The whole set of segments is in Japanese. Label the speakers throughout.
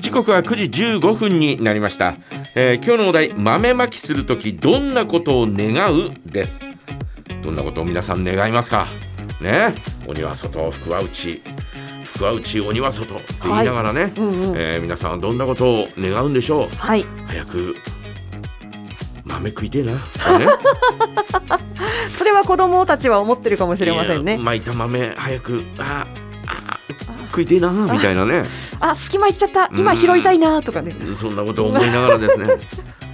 Speaker 1: 時刻は9時15分になりました、えー今日のお題豆まきするときどんなことを願うです。どんなことを皆さん願いますか？ね？鬼は外福は内。福は内鬼は外って言いながらね、
Speaker 2: うんうん。
Speaker 1: えー皆さんはどんなことを願うんでしょう？
Speaker 2: はい。
Speaker 1: 早く豆食いてえな。ね？
Speaker 2: それは子供たちは思ってるかもしれませんね。
Speaker 1: 巻いた豆早くああ食いてえなみたいなね。
Speaker 2: あ隙間行っちゃった。今拾いたいなとかね。
Speaker 1: そんなことを思いながらですね。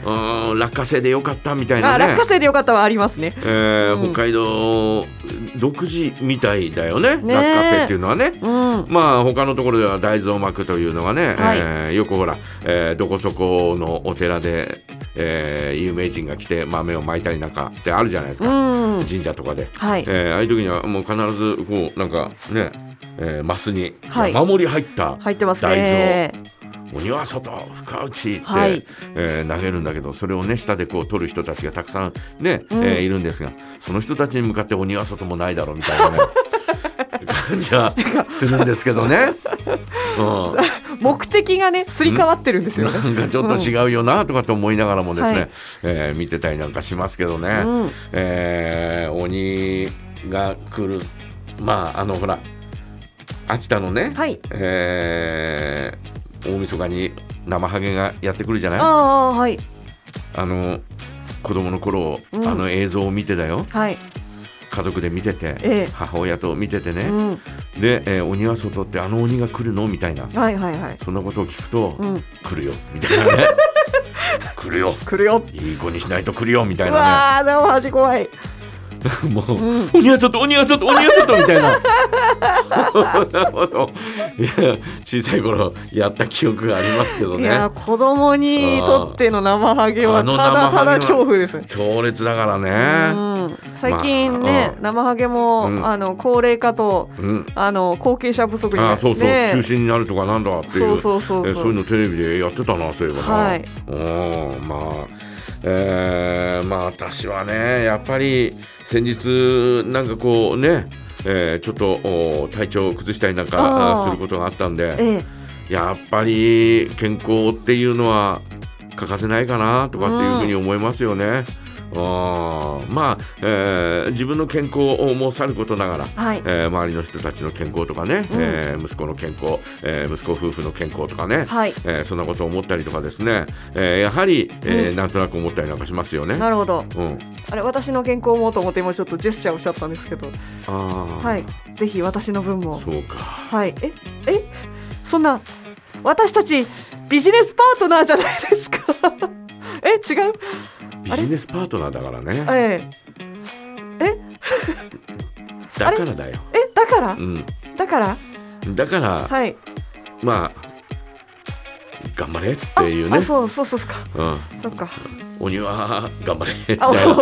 Speaker 1: うん落花生でよかったみたいなね。
Speaker 2: あ落花生でよかったはありますね。
Speaker 1: えー
Speaker 2: うん。
Speaker 1: 北海道独自みたいだよね。落花生っていうのはね。
Speaker 2: うん。
Speaker 1: まあ他のところでは大豆を巻くというのがね、
Speaker 2: はい。
Speaker 1: えーよくほら、えーどこそこのお寺で、えー有名人が来て豆を巻いたりなんかってあるじゃないですか、
Speaker 2: うん。
Speaker 1: 神社とかで、
Speaker 2: はい。
Speaker 1: えーああいう時にはもう必ずこうなんかね、えーマスに
Speaker 2: はい。
Speaker 1: 山盛り入った
Speaker 2: 入ってます
Speaker 1: 大
Speaker 2: ね
Speaker 1: 鬼は外深内って、
Speaker 2: はい。
Speaker 1: えー投げるんだけどそれをね下でこう取る人たちがたくさんね、
Speaker 2: うん。
Speaker 1: えーいるんですがその人たちに向かって鬼は外もないだろうみたいなね 感じはするんですけどね。うん
Speaker 2: 目的がねすり替わってるんですよね。
Speaker 1: なんかちょっと違うよなとかと思いながらもですね、
Speaker 2: はい。
Speaker 1: えー見てたりなんかしますけどね、
Speaker 2: うん。
Speaker 1: えー鬼が来るまああのほら秋田のね、
Speaker 2: はい。
Speaker 1: えー大晦日に生ハゲがやってくるじゃない？
Speaker 2: ああはい。
Speaker 1: あの子供の頃、
Speaker 2: うん。
Speaker 1: あの映像を見てだよ。
Speaker 2: はい
Speaker 1: 家族で見てて、
Speaker 2: ええ。
Speaker 1: 母親と見ててね、
Speaker 2: うん。
Speaker 1: で、えー鬼は外ってあの鬼が来るのみたいな。
Speaker 2: はいはいはい。
Speaker 1: そんなことを聞くと、
Speaker 2: うん。
Speaker 1: 来るよ。みたいなね。来るよ。
Speaker 2: 来るよ。
Speaker 1: いい子にしないと来るよ。みたいうな
Speaker 2: わー生味怖い。
Speaker 1: ねもう、
Speaker 2: うん
Speaker 1: 鬼は外鬼は外鬼は外みたいな。そんなこと。いや小さい頃やった記憶がありますけどね。
Speaker 2: いや子供にとっての生ハゲはただただ恐怖です。
Speaker 1: 強烈だから
Speaker 2: う
Speaker 1: ね
Speaker 2: ん。最近ね、
Speaker 1: まあ
Speaker 2: 生ハゲも、
Speaker 1: うん。
Speaker 2: あの高齢化と
Speaker 1: うん。
Speaker 2: あの後継者不足に
Speaker 1: ああそうそう、
Speaker 2: ね。
Speaker 1: 中止になるとかなんだっていう。
Speaker 2: そうそうそうそう。
Speaker 1: えそういうのテレビでやってたなそういえばな、
Speaker 2: はい。
Speaker 1: うんまあえーまあ私はねやっぱり先日なんかこうね、えーちょっとお体調を崩したりなんか
Speaker 2: あー
Speaker 1: あすることがあったんで
Speaker 2: ええ
Speaker 1: やっぱり健康っていうのは欠かせないかなとかっていうふうに思いますよね。あーまあ、えー自分の健康をもさることながら、
Speaker 2: はい。
Speaker 1: えー周りの人たちの健康とかね、
Speaker 2: うん。
Speaker 1: えー息子の健康、えー息子夫婦の健康とかね、
Speaker 2: はい。
Speaker 1: えーそんなことを思ったりとかですね、えーやはり、えなんとなく思ったりなんかしますよね。
Speaker 2: なるほど。
Speaker 1: うん、
Speaker 2: あれ私の健康もと思って今ちょっとジェスチャーをしちゃったんですけど。はい。ぜひ私の分も。
Speaker 1: そうか。
Speaker 2: はい。ええ？そんな私たちビジネスパートナーじゃないですか。え違う？
Speaker 1: ビジネスパートナーだからね。
Speaker 2: え？え？
Speaker 1: だからだよ。
Speaker 2: え？だから？
Speaker 1: うん、
Speaker 2: だから？
Speaker 1: だから、
Speaker 2: はい。
Speaker 1: まあ頑張れっていうね。
Speaker 2: あ。そうそうそうっすか。
Speaker 1: うん、
Speaker 2: そっか
Speaker 1: 鬼は頑張れ。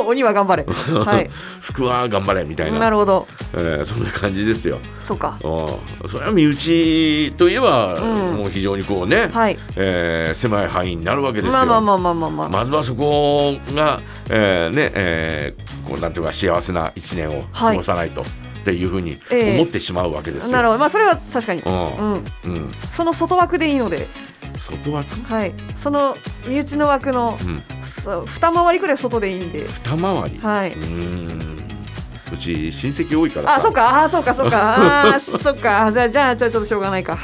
Speaker 2: 鬼は頑張れ。はい。
Speaker 1: 服は頑張れみたいな。
Speaker 2: なるほど。
Speaker 1: えーそんな感じですよ。
Speaker 2: そうか。
Speaker 1: うんそれは身内といえば、
Speaker 2: うん。
Speaker 1: もう非常にこうね、
Speaker 2: はい。
Speaker 1: えー狭い範囲になるわけですよ。
Speaker 2: まあまあまあまあまあ
Speaker 1: まずはそこが、えーねえーこうなんていうか幸せな一年を過ごさないと、っていうふうに
Speaker 2: ええ。
Speaker 1: 思ってしまうわけですよ。
Speaker 2: なるほど。まあそれは確かに。
Speaker 1: うん。
Speaker 2: うん。
Speaker 1: うん、
Speaker 2: その外枠でいいので
Speaker 1: 外枠、
Speaker 2: はい。その身内の枠の
Speaker 1: うん、
Speaker 2: そう二回りくらい外でいいんで。
Speaker 1: 二回り、
Speaker 2: はい。う
Speaker 1: ち親戚多いからさ。
Speaker 2: あ、そうか、あ、そうか、そうか、あー、そっか、じゃあ、じゃあ、ちょっとしょうがないか。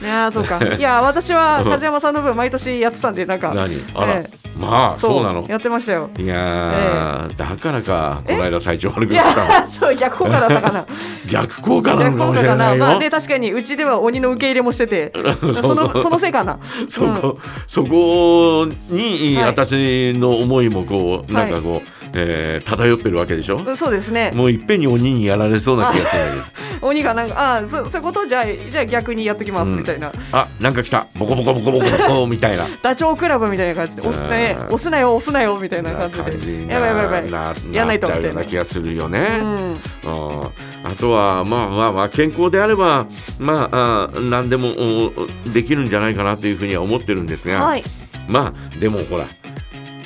Speaker 2: ね あー、そうか、いや、私は梶山さんの分、毎年やってたんで、なんか。
Speaker 1: 何？あら、
Speaker 2: え
Speaker 1: まあそうなの。
Speaker 2: やってましたよ。
Speaker 1: いやー、だからかこ
Speaker 2: え
Speaker 1: の間体調悪く
Speaker 2: い
Speaker 1: なった
Speaker 2: そう、逆効果だったかな。
Speaker 1: 逆効果なのかもしれないよ、
Speaker 2: まあ、で、確かに、うちでは鬼の受け入れもしてて。
Speaker 1: そ
Speaker 2: の、そのせいかな。
Speaker 1: そこ、そこに、
Speaker 2: はい。
Speaker 1: 私の思いもこう
Speaker 2: はい
Speaker 1: なんかこう、えー漂ってるわけでしょ、
Speaker 2: うんそうですね。
Speaker 1: もういっぺんに鬼にやられそうな気がする
Speaker 2: 鬼がなんか、あー、そ、そういうこと、じゃあ、じゃあ、逆にやっときます、
Speaker 1: うん。
Speaker 2: みたいな。
Speaker 1: あなんか来た。ボコボコボコボコボコ みたいな。
Speaker 2: ダチョウ倶楽部みたいな感じで、お、
Speaker 1: うん。
Speaker 2: ね、押すなよ、押すなよ、みたいな感じで。やばいやばいやばい。
Speaker 1: な
Speaker 2: やんないと
Speaker 1: っちゃうよう
Speaker 2: みたいな
Speaker 1: な気がするよね、
Speaker 2: うん。
Speaker 1: うん。あとはまあまあまあ健康であればまああ何でもおできるんじゃないかなというふうには思ってるんですが、
Speaker 2: はい。
Speaker 1: まあでもほら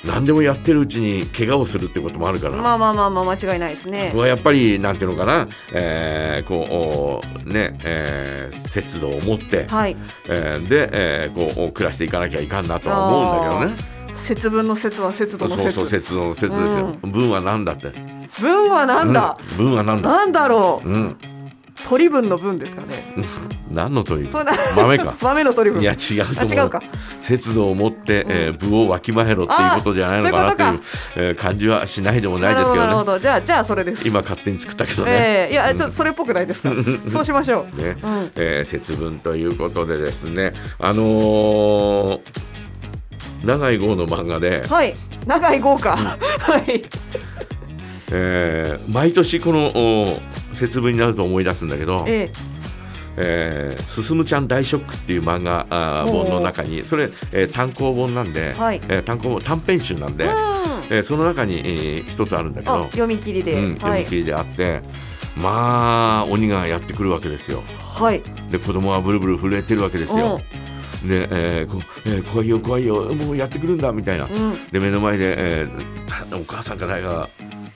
Speaker 1: 何でもやってるうちに怪我をするってこともあるから、
Speaker 2: まあまあまあまあ間違いないです
Speaker 1: そ
Speaker 2: ね
Speaker 1: こはやっぱりなんていうのかな、えーこうおね、えー節度を持って、
Speaker 2: はい
Speaker 1: えーで、えーこう暮らしていかなきゃいかんなとは思うんだけどね。
Speaker 2: 節分の節は節度の節
Speaker 1: そうそう節度の節ですよ。文は何だって。
Speaker 2: 分はなんだ、
Speaker 1: うん文は何だ？
Speaker 2: なんだろう？
Speaker 1: うん。
Speaker 2: 取り分の分ですかね
Speaker 1: 何の鳥？
Speaker 2: そうな
Speaker 1: 豆か。
Speaker 2: 豆の取り分
Speaker 1: いや違うと思う。
Speaker 2: あ違うか
Speaker 1: 節度を持って、えー部をわきまえろっていうことじゃないのかなっていう感じはしないでもないですけ
Speaker 2: なるほ
Speaker 1: どね。
Speaker 2: ど。じゃあじゃあそれです。
Speaker 1: 今勝手に作ったけどね。
Speaker 2: ええいやちょっとそれっぽくないですか？そうしましょう。
Speaker 1: ね。
Speaker 2: うん。
Speaker 1: えー節分ということでですね。あのー長井豪の漫画で、
Speaker 2: はい。長い豪華はい。
Speaker 1: えー毎年このお節分になると思い出すんだけど
Speaker 2: え「
Speaker 1: え。ーすすむちゃん大ショック」っていう漫画あ本の中に。それ、えー単行本なんで、
Speaker 2: はい。
Speaker 1: えー単行本短編集なんで、
Speaker 2: えうん。
Speaker 1: えーその中に、えー一つあるんだけど、
Speaker 2: あ読み切りで、
Speaker 1: うん、
Speaker 2: はい。
Speaker 1: 読み切りであって、まあ鬼がやってくるわけですよ。
Speaker 2: はい。
Speaker 1: で子供はブルブル震えてるわけですよ。で、えーこえー怖いよ怖いよもうやってくるんだみたいな。
Speaker 2: うん。うん
Speaker 1: で目の前で、えーたお母さんか誰かが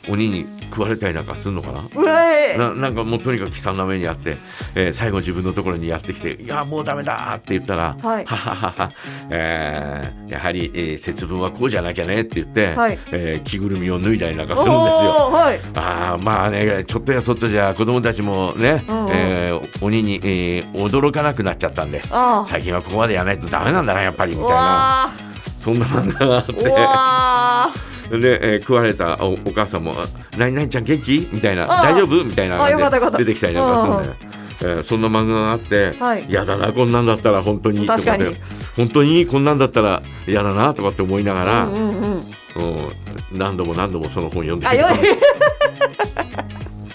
Speaker 1: 鬼に食われたりなんかするのかな？ななんかもうとにかく悲惨な目にあって、えー最後自分のところにやってきて「いやもうダメだ!」って言ったら「
Speaker 2: はい。
Speaker 1: はははは、えーやはり、えー節分はこうじゃなきゃね」って言って、
Speaker 2: はい。
Speaker 1: えー着ぐるみを脱いだりなんかするんですよ。
Speaker 2: はい。
Speaker 1: あーまあねちょっとやそっとじゃ子供たちもね、
Speaker 2: うんうん。
Speaker 1: えー鬼に、えー驚かなくなっちゃったんで
Speaker 2: あ
Speaker 1: 最近はここまでやらないとダメなんだなやっぱりみ
Speaker 2: う
Speaker 1: たいな。
Speaker 2: わ
Speaker 1: そんな漫画があってで、えー食われたおお母さんも「何々ちゃん元気?」みたいな「
Speaker 2: あー。
Speaker 1: 大丈夫?」みたいな出てきたりなんかするんで、えーそんな漫画があって
Speaker 2: はい。
Speaker 1: 嫌だなこんなんだったら本当に。とか本当にこんなんだったら嫌だなとかって思いながら、
Speaker 2: うんうんうん。
Speaker 1: うん何度も何度もその本読んで
Speaker 2: あよい。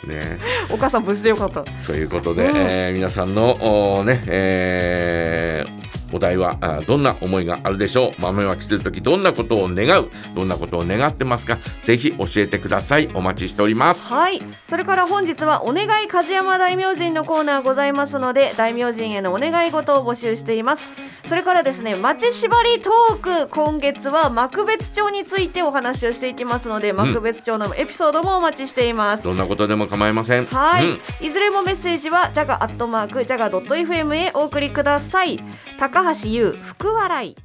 Speaker 1: ね。
Speaker 2: お母さん無事でよかった。
Speaker 1: ということで、
Speaker 2: うん。
Speaker 1: えー皆さんのお,、ねえーお題はあどんな思いがあるでしょう？豆まきするときどんなことを願う？どんなことを願ってますか？ぜひ教えてください。お待ちしております。
Speaker 2: はい。それから本日はお願い梶山大明神のコーナーございますので大明神へのお願い事を募集しています。それからですね町縛りトーク今月は幕別町についてお話をしていきますので幕別町のエピソードもお待ちしています、
Speaker 1: どんなことでも構いません。
Speaker 2: はい、
Speaker 1: うん。
Speaker 2: いずれもメッセージはジャガアットマークジャガドット FM へお送りください。高橋優福笑い